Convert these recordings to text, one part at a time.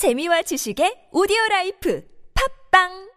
재미와 지식의 오디오 라이프. 팝빵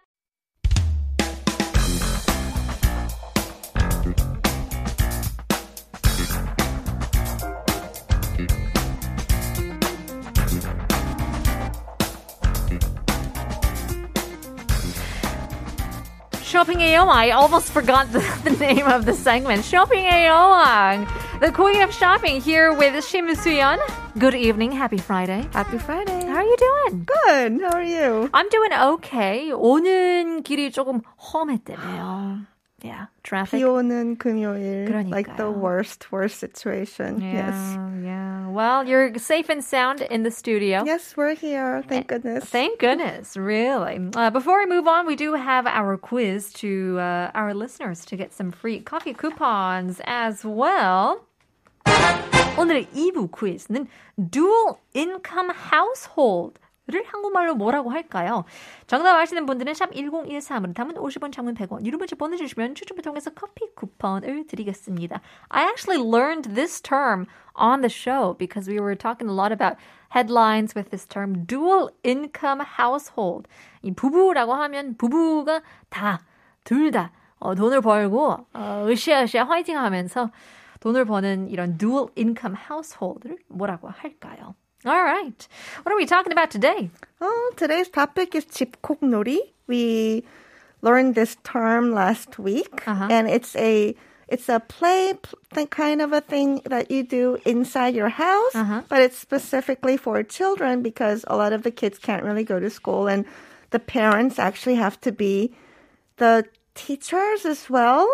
Shopping AO. I almost forgot the, the name of the segment. Shopping AO. The queen of shopping here with Shim Suyeon. Good evening. Happy Friday. Happy Friday. How are you doing? Good. How are you? I'm doing okay. 오는 길이 조금 험했대요. Yeah, traffic. 비 오는 금요일. Like the 그러니까요. worst, worst situation. Yeah, Yes. yeah. Well, you're safe and sound in the studio. Yes, we're here. Thank goodness. Thank goodness, really. Uh, before we move on, we do have our quiz to uh, our listeners to get some free coffee coupons as well. 오늘의 2부 퀴즈는 dual income household. 를 한국말로 뭐라고 할까요? 정답 아시는 분들은 샵 1013으로 담은 50원 장문 100원 유료 문자 보내주시면 추첨을 통해서 커피 쿠폰을 드리겠습니다. I actually learned this term on the show because we were talking a lot about headlines with this term dual income household. 이 부부라고 하면 부부가 다, 둘 다, 어, 돈을 벌고, 어, 으쌰으쌰 화이팅 하면서 돈을 버는 이런 dual income household를 뭐라고 할까요? All right. What are we talking about today? Oh, today's topic is 집콕놀이. We learned this term last week, Uh-huh. and it's a it's a play pl- th- kind of a thing that you do inside your house, Uh-huh. but it's specifically for children because a lot of the kids can't really go to school, and the parents actually have to be the teachers as well,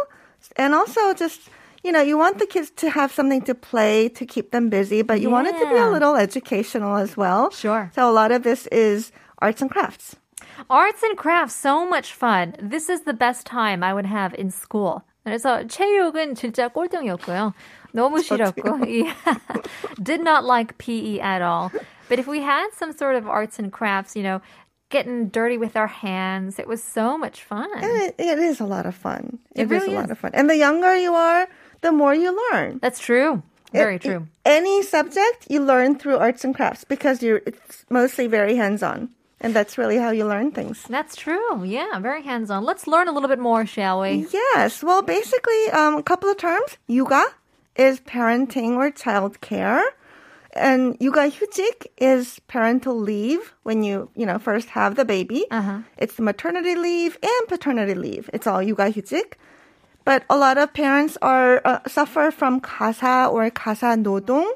and also just. You know, you want the kids to have something to play to keep them busy, but you want it to be a Yeah. little educational as well. Sure. So a lot of this is arts and crafts. Arts and crafts, so much fun. This is the best time I would have in school. 그래서 체육은 진짜 꼴등이었고요. 너무 싫었고. Yeah. Did not like PE at all. But if we had some sort of arts and crafts, you know, getting dirty with our hands, it was so much fun. And it, it is a lot of fun. It is really a lot is. of fun. And the younger you are, the more you learn. That's true. Very It- true. Any subject you learn through arts and crafts because you're it's mostly very hands-on. And that's really how you learn things. That's true. Yeah, very hands on. Let's learn a little bit more, shall we? Yes. Well, basically, um, a couple of terms. Yuga is parenting or child care. And yuga hyujik is parental leave when you, you know, first have the baby. Uh-huh. It's maternity leave and paternity leave. It's all yuga hyujik. But a lot of parents are uh, suffer from kasa or kasa nodong,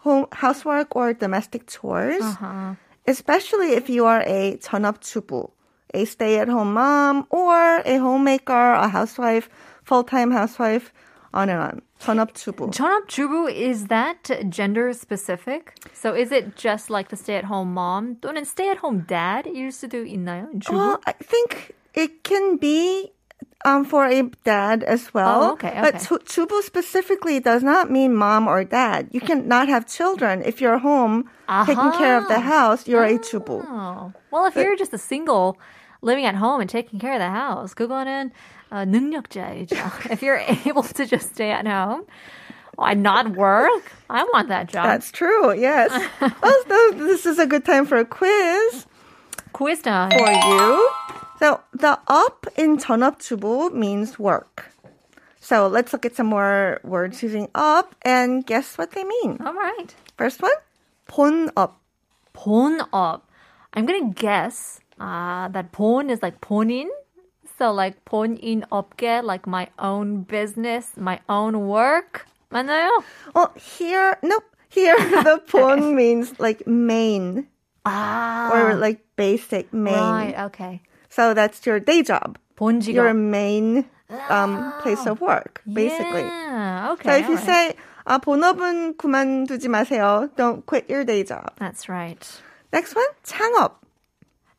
home housework or domestic chores. Uh-huh. Especially if you are a 전업주부, a stay-at-home mom or a homemaker, a housewife, full-time housewife, on and on. 전업주부. 전업주부 is that gender specific? So is it just like the stay-at-home mom 또는 stay-at-home dad일 수도 있나요? 주부? Well, I think it can be um, for a dad as well. Oh, okay, But okay. 주- 주부 specifically does not mean mom or dad. You can not have children if you're home taking care of the house. You're a 주부. Oh. Well, if you're just a single living at home and taking care of the house, 그거는 어, 능력자이죠. if you're able to just stay at home and not work, I want that job. That's true. Yes. well, so this is a good time for a quiz quiz time. for you. So the up in 전업주부 means work. So let's look at some more words using up and guess what they mean. All right. First one, 본업. 본업. I'm gonna guess uh, that 본 is like 본인. So like 본인 업계, like my own business, my own work. 맞나요? Well, here, nope. Here, the 본 means like main Ah. or like basic main. right. Okay. So that's your day job, 본직업. your main um, place of work, basically. Yeah. Okay. So if you alright. say 아, 본업은 그만두지 마세요. Don't quit your day job. That's right. Next one, 창업.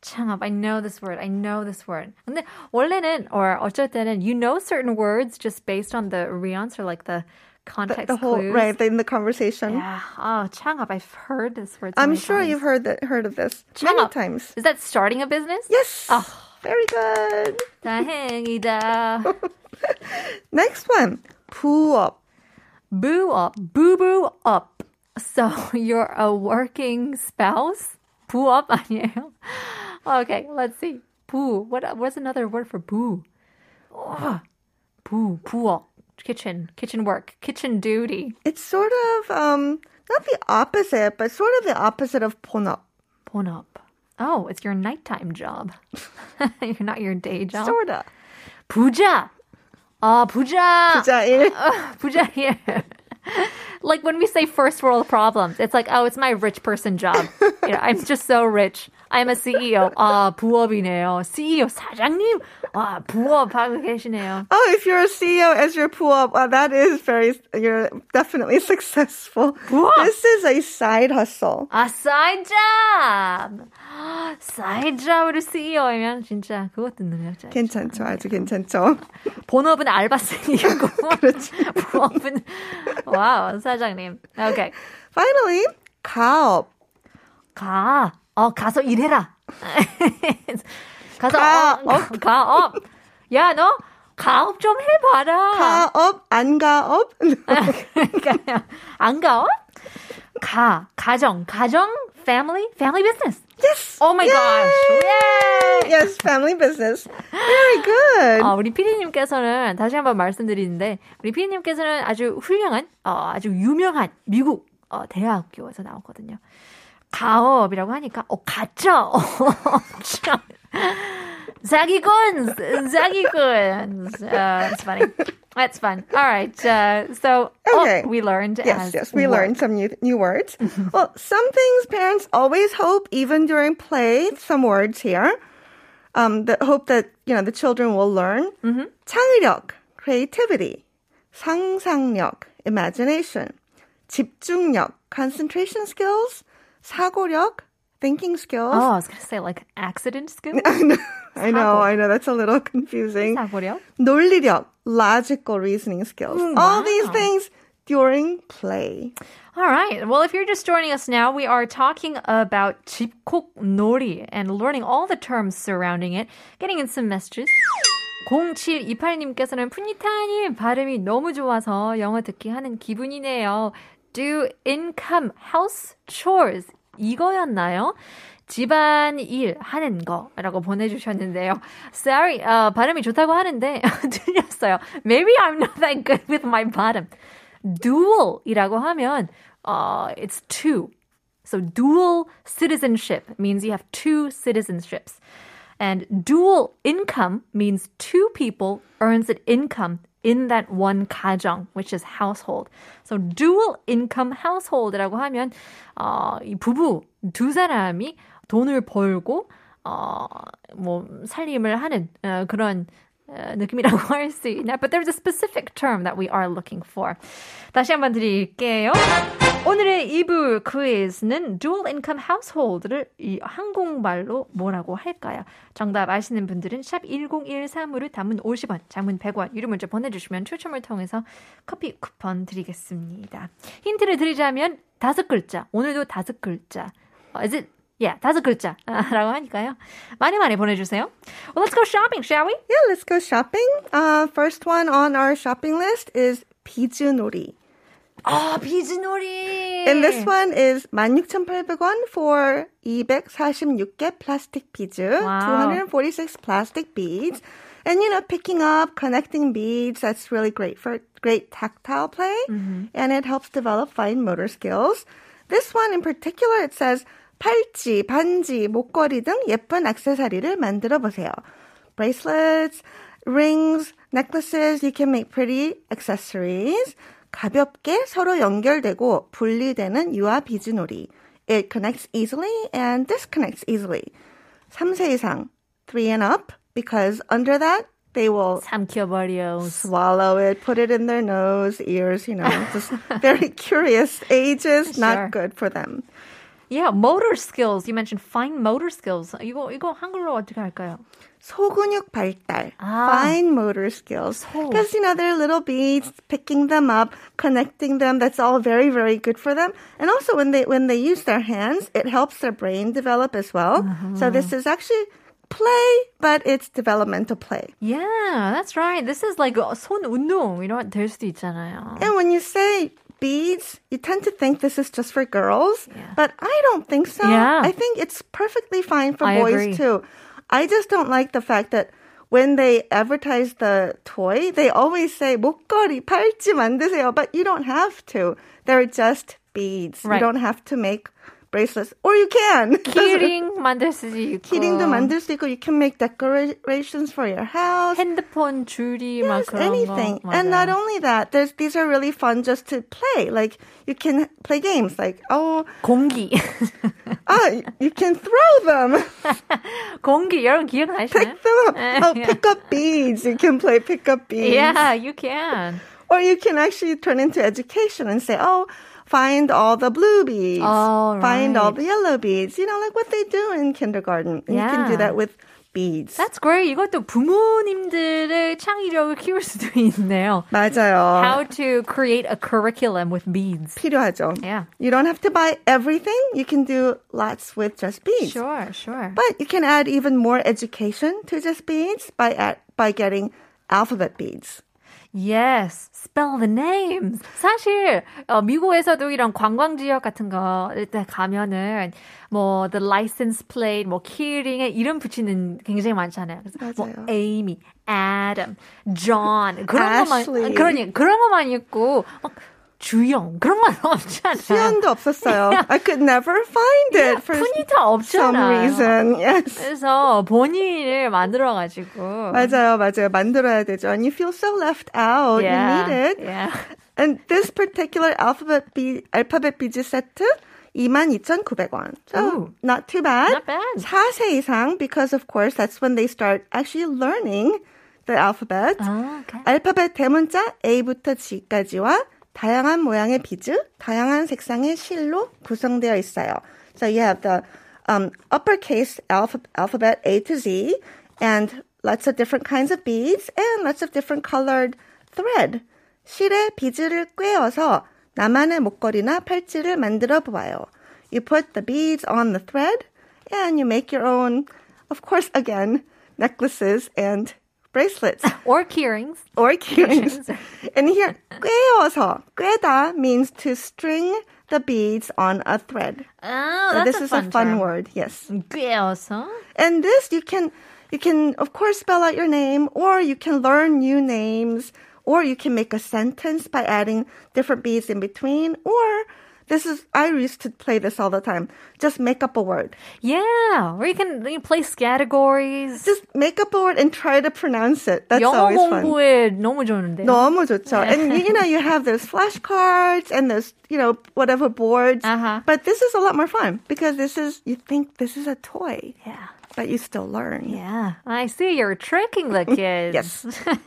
창업. I know this word. I know this word. 근데 원래는 or 어쩔 때는 you know certain words just based on the nuance or like the The, context the whole clues. right in the conversation. Yeah. Oh, 창업. I've heard this word. so I'm many sure times. you've heard that heard of this many 창업. times. Is that starting a business? Yes. Oh. Very good. 다행이다. Next one, 부업. Boo up. Boo boo up. So you're a working spouse? 부업 아니에요? Okay, let's see. 부. What what's another word for 부? Oh, 부, 부업. Kitchen, kitchen work, kitchen duty. It's sort of um not the opposite, but sort of the opposite of 본업. 본업. Oh, it's your nighttime job. You're not your day job. Sorta. 부자. 아, 부자. 부자 일. 부자 일. like when we say first world problems, it's like, oh, it's my rich person job. You know, I'm just so rich. I'm a CEO. 아, 부업이네요. CEO 사장님. 아, 부업 하고 계시네요. Oh, if you're a CEO as your pull-up, well, that is very, you're definitely successful. What? This is a side hustle. 아, side job. side job으로 CEO이면 진짜 그것도 능력자. 괜찮죠, 아주 괜찮죠. 본업은 알바생이고 부업은 와우 사장님. Okay. Finally, 가업. 가. 어 가서 일해라. 가서 가업. 어, 가업. 야 너 가업 좀 해봐라. 가업, 안 가업? 그러니까요. 안 가업? 가 가정 가정 family family business. yes. Oh my Yay! gosh. Yay! Yes, family business. Very good. 어, 우리 피디님께서는 다시 한번 말씀드리는데 우리 피디님께서는 아주 훌륭한 어, 아주 유명한 미국 어, 대학교에서 나왔거든요. 가업이라고 하니까 어 가짜 어, 참. 사기꾼 사기꾼 uh, it's funny that's fun all right uh, so Okay. oh, we learned Yes, as yes, we work. learned some new, new words. well, some things parents always hope, even during play, some words here. Um, that hope that you know the children will learn. 창의력, creativity, 상상력, imagination, 집중력, concentration skills, 사고력, thinking skills. oh I was gonna say like accident skills I know, I know, 사고. I know. That's a little confusing. 사고력 논리력, logical reasoning skills. Mm, All these wow. things during play. All right. Well, if you're just joining us now, we are talking about 집콕놀이 and learning all the terms surrounding it, getting in some messages. 0728님께서는 푸니타님 발음이 너무 좋아서 영어 듣기 하는 기분이네요. Do income house chores 이거였나요? 집안 일 하는 거라고 보내주셨는데요. Sorry, 어, 발음이 좋다고 하는데 틀렸어요. Maybe I'm not that good with my bottom. dual이라고 하면 uh, it's two. So dual citizenship means you have two citizenships. And dual income means two people earns an income in that one 가정, which is household. So dual income household라고 하면 어, 이 부부 두 사람이 돈을 벌고 어, 뭐 살림을 하는 어, 그런 어, 느낌이라고 할 수 있나? But there's a specific term that we are looking for. 다시 한번 드릴게요. 오늘의 2부 퀴즈는 dual income household를 이 한국말로 뭐라고 할까요? 정답 아시는 분들은 샵 1013으로 단문 50원, 장문 100원, 유료 문자 보내주시면 추첨을 통해서 커피 쿠폰 드리겠습니다. 힌트를 드리자면 다섯 글자, 오늘도 다섯 글자. 어, is it Yeah, 다섯 글자라고 하니까요. 많이 많이 보내주세요. Well, let's go shopping, shall we? Yeah, let's go shopping. Uh, first one on our shopping list is 비즈놀이. 아, 비즈놀이. And this one is 16,800원 for 246개 plastic 비즈, Wow. 246 plastic beads. And you know, picking up, connecting beads, that's really great for great tactile play. And it helps develop fine motor skills. This one in particular, it says 팔찌, 반지, 목걸이 등 예쁜 액세서리를 만들어 보세요. Bracelets, rings, necklaces, you can make pretty accessories. 가볍게 서로 연결되고 분리되는 유아 비즈놀이. It connects easily and disconnects easily. 3세 이상, 3 and up, because under that, they will 삼켜버려. swallow it, put it in their nose, ears, you know, just very curious ages, Sure. not good for them. Yeah, motor skills. You mentioned fine motor skills. 이거 이거 한글로 어떻게 할까요? 소근육 발달, Ah. fine motor skills. 소. Because, you know, they're little beads, picking them up, connecting them, that's all very, very good for them. And also when they, when they use their hands, it helps their brain develop as well. So this is actually play, but it's developmental play. Yeah, that's right. This is like 손 운동, you know, 될 수도 있잖아요. And when you say beads, you tend to think this is just for girls, but I don't think so. Yeah. I think it's perfectly fine for I boys agree. too. I just don't like the fact that when they advertise the toy, they always say 목걸이, 팔찌 만드세요, but you don't have to. They're just beads. Right. You don't have to make bracelets, or you can. 키링 만들 수 있고. 키링도 만들 수 있고, you can make decorations for your house. 핸드폰 줄이 막 Yes, 그런 anything. 거. And not 맞아요. only that, there's these are really fun just to play. Like you can play games like oh 공기. ah you can throw them, 공기 여러분 기억나시나요? pick them up. Oh, Yeah. pick up beads. You can play pick up beads. Yeah, you can. Or you can actually turn into education and say oh. Find all the blue beads. Oh, Find all right. the yellow beads. You know, like what they do in kindergarten. And You can do Yeah. that with beads. That's great. 이것도 부모님들의 창의력을 키울 수도 있네요. 맞아요. How to create a curriculum with beads. 필요하죠. Yeah. You don't have to buy everything. You can do lots with just beads. Sure, sure. But you can add even more education to just beads by at, by getting alphabet beads. Yes, spell the names. 사실 어, 미국에서도 이런 관광 지역 같은 거 일단 가면은 뭐 the license plate, 뭐 키링에 이름 붙이는 굉장히 많잖아요. 그래서 뭐 맞아요. Amy, Adam, John 그런. 것만 그러니 그런 것만 있고 막 주영 그런 건 없잖아요. 수연도 없었어요. I could never find it for 푼이 다 some 없잖아요. reason. Yes. 그래서 본인을 만들어가지고 맞아요, 맞아요. 만들어야 되죠. And you feel so left out. You need it. Yeah. And this particular alphabet bead, alphabet beads 세트 22,900원. So Ooh. not too bad. Not bad. 4세 이상 because of course that's when they start actually learning the alphabet. 아, okay. 알파벳 대문자 A부터 G까지와 다양한 모양의 비즈, 다양한 색상의 실로 구성되어 있어요. So you have the um, uppercase alpha, alphabet A to Z and lots of different kinds of beads and lots of different colored thread. 실에 비즈를 꿰어서 나만의 목걸이나 팔찌를 만들어 보아요. You put the beads on the thread and you make your own, of course, again, necklaces and bracelets Or keyrings. or keyrings. and here, 꿰어서, 꿰다 means to string the beads on a thread. Oh, So that's this a is fun a fun term. word, yes. 꿰어서. And this you can, you can of course spell out your name, or you can learn new names, or you can make a sentence by adding different beads in between, or this is, I used to play this all the time. Just make up a word. Yeah, or you can you place categories. Just make up a word and try to pronounce it. That's 영어 always fun. 공부에 너무 좋은데요. 너무 좋죠. And you know, you have those flashcards and those, you know, whatever boards. Uh-huh. But this is a lot more fun because this is, you think this is a toy, Yeah. but you still learn. Yeah, I see you're tricking the kids. Yes.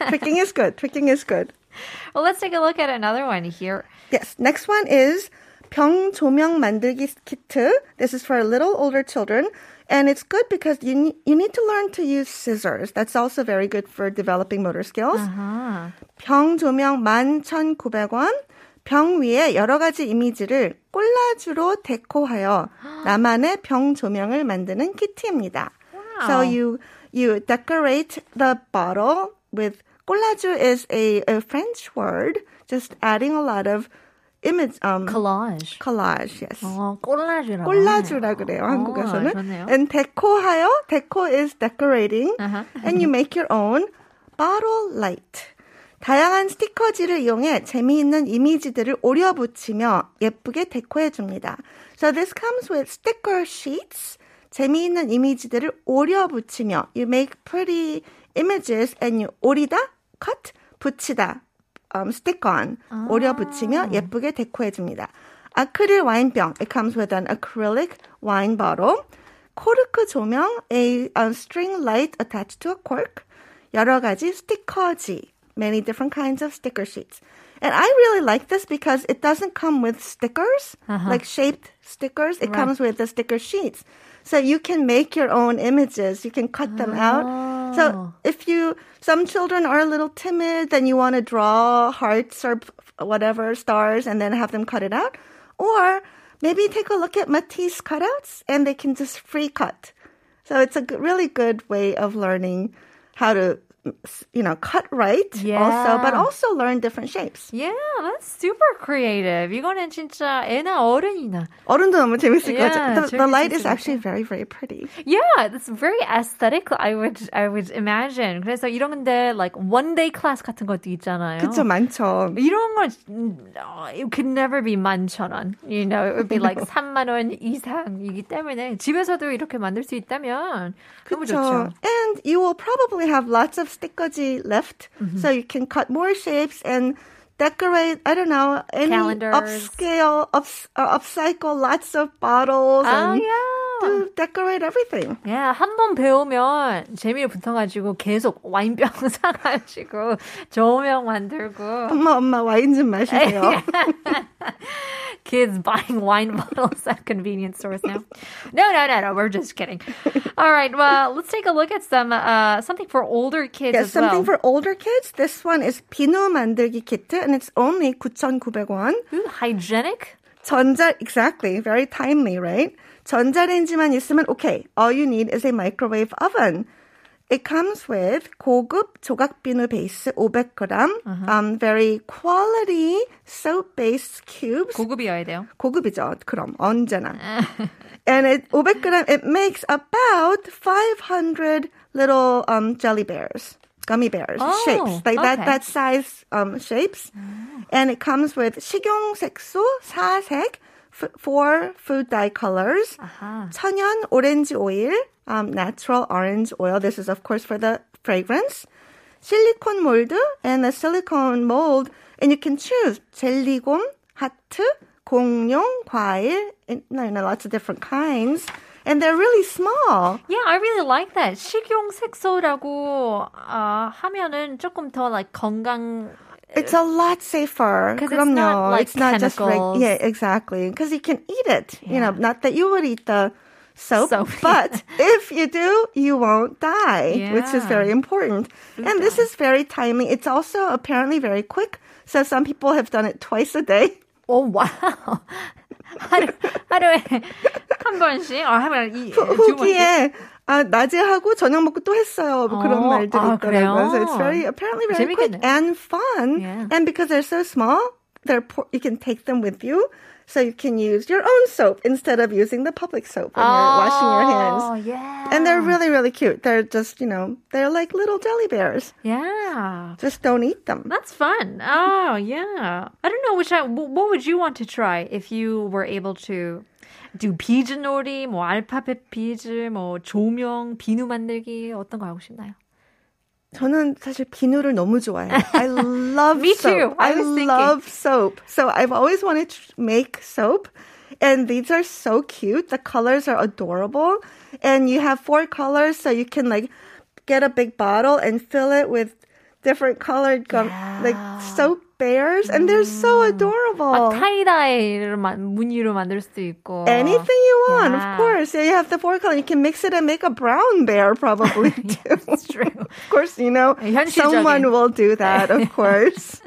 Tricking is good. Tricking is good. well, let's take a look at another one here. Yes. Next one is 병 조명 만들기 키트. This is for little older children. And it's good because you need, you need to learn to use scissors. That's also very good for developing motor skills. Uh-huh. 병 조명 11,900원. 병 위에 여러 가지 이미지를 콜라주로 데코하여 나만의 병 조명을 만드는 키트입니다. So you you decorate the bottle with 콜라주 is a, a French word, just adding a lot of image um Collage. collage. Yes. 어, 꼴라주라고. 콜라주라 그래요 어, 한국에서는. 좋네요. And 데코하여 데코 is decorating, Uh-huh. and you make your own bottle light. 다양한 스티커지를 이용해 재미있는 이미지들을 오려 붙이며 예쁘게 데코해 줍니다. So this comes with sticker sheets. 재미있는 이미지들을 오려 붙이며 you make pretty images and you 오리다, cut, 붙이다, um, stick on, 오려 붙이며 예쁘게 데코해 줍니다. 아크릴 와인병. It comes with an acrylic wine bottle. 코르크 조명, a, a string light attached to a cork. 여러 가지 스티커지. Many different kinds of sticker sheets. And I really like this because it doesn't come with stickers, uh-huh. like shaped stickers. It comes with the sticker sheets. So you can make your own images. You can cut them out. So oh. if you, some children are a little timid, then you want to draw hearts or whatever, stars, and then have them cut it out. Or maybe take a look at Matisse cutouts and they can just free cut. So it's a really good way of learning how to you know, cut right also, but Yeah. also learn different shapes. Yeah, that's super creative. 이거는 진짜 애나 어른이나. 어른도 너무 재밌을 것 Yeah, 같아요. The, the light is 재밌을 actually very, very pretty. Yeah, it's very aesthetic. I would I would imagine. 그래서 이런 건데 like one day class 같은 것도 있잖아요. 그쵸, 많죠. 이런 거 음, 어, it could never be 만천 원. You know, it would be like 3만 원 이상이기 때문에 집에서도 이렇게 만들 수 있다면 너무 그쵸. 좋죠. And you will probably have lots of stickers left, Mm-hmm. so you can cut more shapes and decorate. I don't know any Calendars. upscale, ups, uh, upcycle lots of bottles 아, and yeah. to decorate everything. 야, 한 번 배우면 재미를 붙어가지고 계속 와인병 사가지고 조명 만들고 엄마, 엄마 와인 좀 마시세요. kids buying wine bottles at convenience stores now. No, no, no, no. We're just kidding. All right. Well, let's take a look at some uh, something for older kids Yes, as something well. for older kids. This one is 비누 만들기 키트, and it's only 9,900원. Ooh, hygienic. 전자, exactly, very timely, right? 전자레인지만 있으면 okay. All you need is a microwave oven. It comes with 고급 조각 비누 베이스 500g, um, very quality soap-based cubes. 고급이어야 돼요. 고급이죠. 그럼 언제나. and it 500g it makes about 500 little um jelly bears. Gummy bears Oh, shapes like that okay. that size um shapes, and it comes with 식용색소 사색 f- four food dye colors, 아하. 천연 orange oil, um, natural orange oil. This is of course for the fragrance. silicone mold and a silicone mold, and you can choose 젤리곰, 하트, 공룡, 과일, and you know, lots of different kinds. And they're really small. Yeah, I really like that. 식용색소라고 아, 하면은 조금 더 like 건강 It's a lot safer. 'Cause it's not like it's not just chemicals. yeah, exactly. Because you can eat it. You know, not that you would eat the soap, Soap, but if you do, you won't die, which is Yeah. very important. and this is very timely. It's also apparently very quick. So some people have done it twice a day. 오 와우. 하루 하루에 한 번씩 어 하면 이 두 번씩. 후기에 아, 낮에 하고 저녁 먹고 또 했어요. 뭐 그런 어, 말들이 아, 있더라고요. So 그래요? it's very apparently very quick 재밌겠네. and fun. Yeah. And because they're so small, they're por- you can take them with you. So you can use your own soap instead of using the public soap when you're washing your hands. Oh, yeah. And they're really, really cute. They're just, you know, they're like little jelly bears. Yeah. Just don't eat them. That's fun. Oh, yeah. I don't know which I, wh- what would you want to try if you were able to do 비즈 놀이, 뭐 알파벳 비즈, 뭐 조명, 비누 만들기 어떤 거 하고 싶나요? 저는 사실 비누를 너무 좋아해요. I love Me soap. too. I was thinking. love soap. So I've always wanted to make soap. And these are so cute. The colors are adorable. And you have four colors, so you can like get a big bottle and fill it with different colored gum, like soap bears. And they're so adorable. 막 타이다이를 마- 무늬로 만들 수도 있고. Anything you want, Yeah. of course. Yeah, you have the four color. You can mix it and make a brown bear, probably. too. It's true. Of course, you know, 현실적인. someone will do that, of course.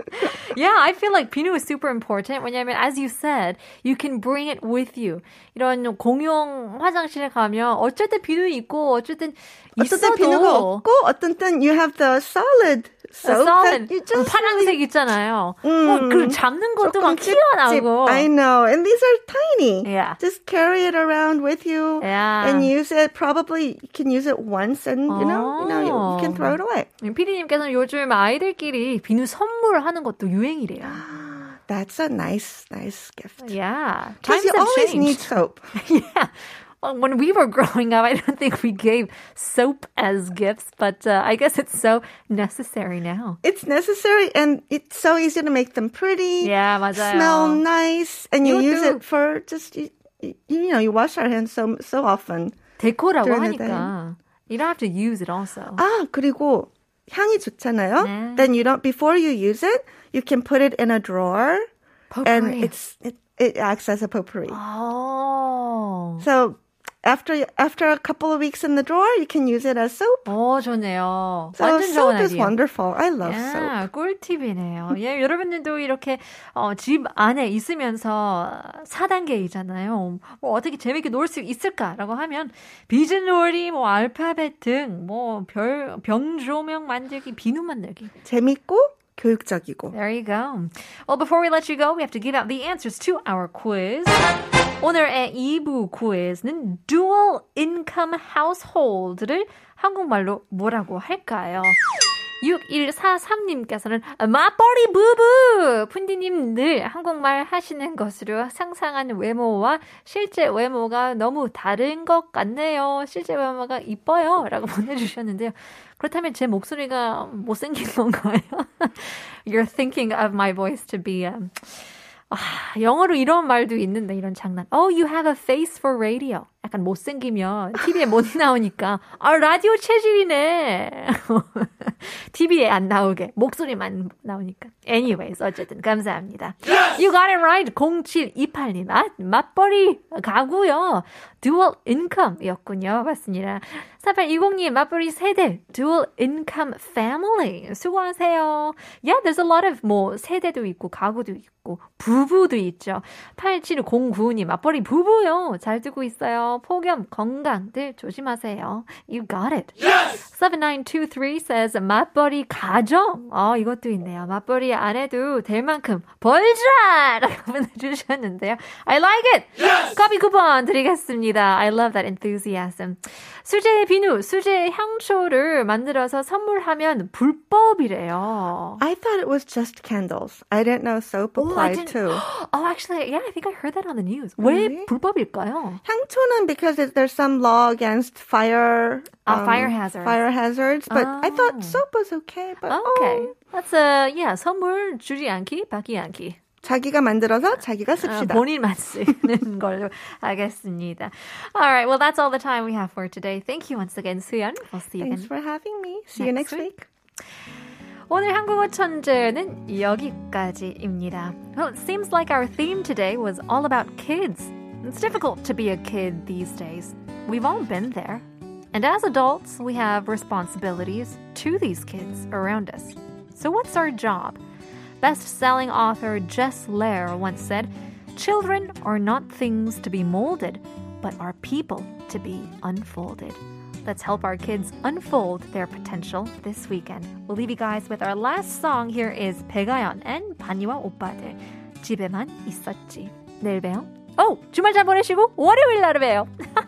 Yeah, I feel like 비누 is super important. 왜냐면 as you said, you can bring it with you. 이런 공용 화장실에 가면 어쩔 때 비누 있고 어쩔 땐 어떤 때 있어도 비누가 없고, 어떤 땐 you have the solid soap solid that you just 파란색 있잖아요. 어, 그 잡는 것도 막 튀어나오고. I know. And these are tiny. Yeah. Just carry it around with you Yeah. and use it. Probably you can use it once and, you know, you know, you, can throw it away. 피디님께서는 요즘 아이들끼리 비누 선물하는 것도 유행이래요. That's a nice, nice gift. Yeah. Because you always changed. need soap. yeah. Well, when we were growing up, I don't think we gave soap as gifts, but uh, I guess it's so necessary now. It's necessary and it's so easy to make them pretty. Yeah, 맞아요. Smell nice. And you 이것도- use it for just, you, you, you know, you wash our hands so, so often. 데코라고 During the 하니까 you don't have to use it also. 아, 그리고 향이 좋잖아요. 네. Then you don't before you use it, you can put it in a drawer and Potpourri. it's it, it acts as a potpourri. Oh. So after after a couple of weeks in the drawer, you can use it as soap. 어, 좋네요. So 완전 soap is wonderful. I love soap. 야, 꿀팁이네요. 예, 여러분들도 이렇게 어, 집 안에 있으면서 4단계이잖아요. 뭐 어떻게 재밌게 놀 수 있을까라고 하면 비즈놀이, 뭐 알파벳 등, 뭐 별, 병 조명 만들기, 비누 만들기. 재밌고 교육적이고. There you go. Well, before we let you go, we have to give out the answers to our quiz. 오늘의 2부 quizz는 dual income household를 한국말로 뭐라고 할까요? 6143님께서는 맞벌이 부부! 푼디님 늘 한국말 하시는 것으로 상상한 외모와 실제 외모가 너무 다른 것 같네요. 실제 외모가 이뻐요. 라고 보내주셨는데요. 그렇다면 제 목소리가 못생긴 건가요? You're thinking of my voice to be um, 아, 영어로 이런 말도 있는데 이런 장난. Oh, you have a face for radio. 약간 못생기면 TV에 못 나오니까 아 라디오 체질이네. TV에 안 나오게 목소리만 나오니까. Anyways, 어쨌든 감사합니다. You got it right. 0728님. 아, 맞벌이 가구요. Dual income이었군요. 맞습니다. 4820님, 맞벌이 세대. Dual income family. 수고하세요. Yeah, there's a lot of 뭐 세대도 있고 가구도 있고 부부도 있죠. 8709님, 맞벌이 부부요. 잘 듣고 있어요. 폭염, 건강들 조심하세요. You got it. 7923 says 맞벌이 가정. 어, 이것도 있네요. 맞벌이 안 해도 될 만큼 벌자! 라고 보내주셨는데요. I like it! 커피 쿠폰 드리겠습니다. I love that enthusiasm. 수제 비누, 수제 향초를 만들어서 선물하면 불법이래요. I thought it was just candles. I didn't know soap Oh, applied didn't- too. Oh, actually, yeah, I think I heard that on the news. 왜 Really? 불법일까요? 향초는 because it, there's some law against fire. um, Ah, fire hazards. Fire hazards. But I Oh. thought soap was okay. But Okay. oh, That's a, yeah, 선물 주지 않기, 받기 않기. 자기가 만들어서 자기가 아, 씁시다. 본인만 쓰는 걸로 하겠습니다. All right, well, that's all the time we have for today. Thank you once again, 수연. We'll see you Thanks again. for having me. See you next next week. 오늘 한국어 천재는 여기까지입니다. Well, it seems like our theme today was all about kids. It's difficult to be a kid these days. We've all been there. And as adults, we have responsibilities to these kids around us. So what's our job? Best-selling author Jess Lair once said, "Children are not things to be molded, but are people to be unfolded." Let's help our kids unfold their potential this weekend. We'll leave you guys with our last song. Here is 백아연 and 바니와 오빠들. 집에만 있었지. 내일 봬요. 오! 주말 잘 보내시고 월요일 날 봬요.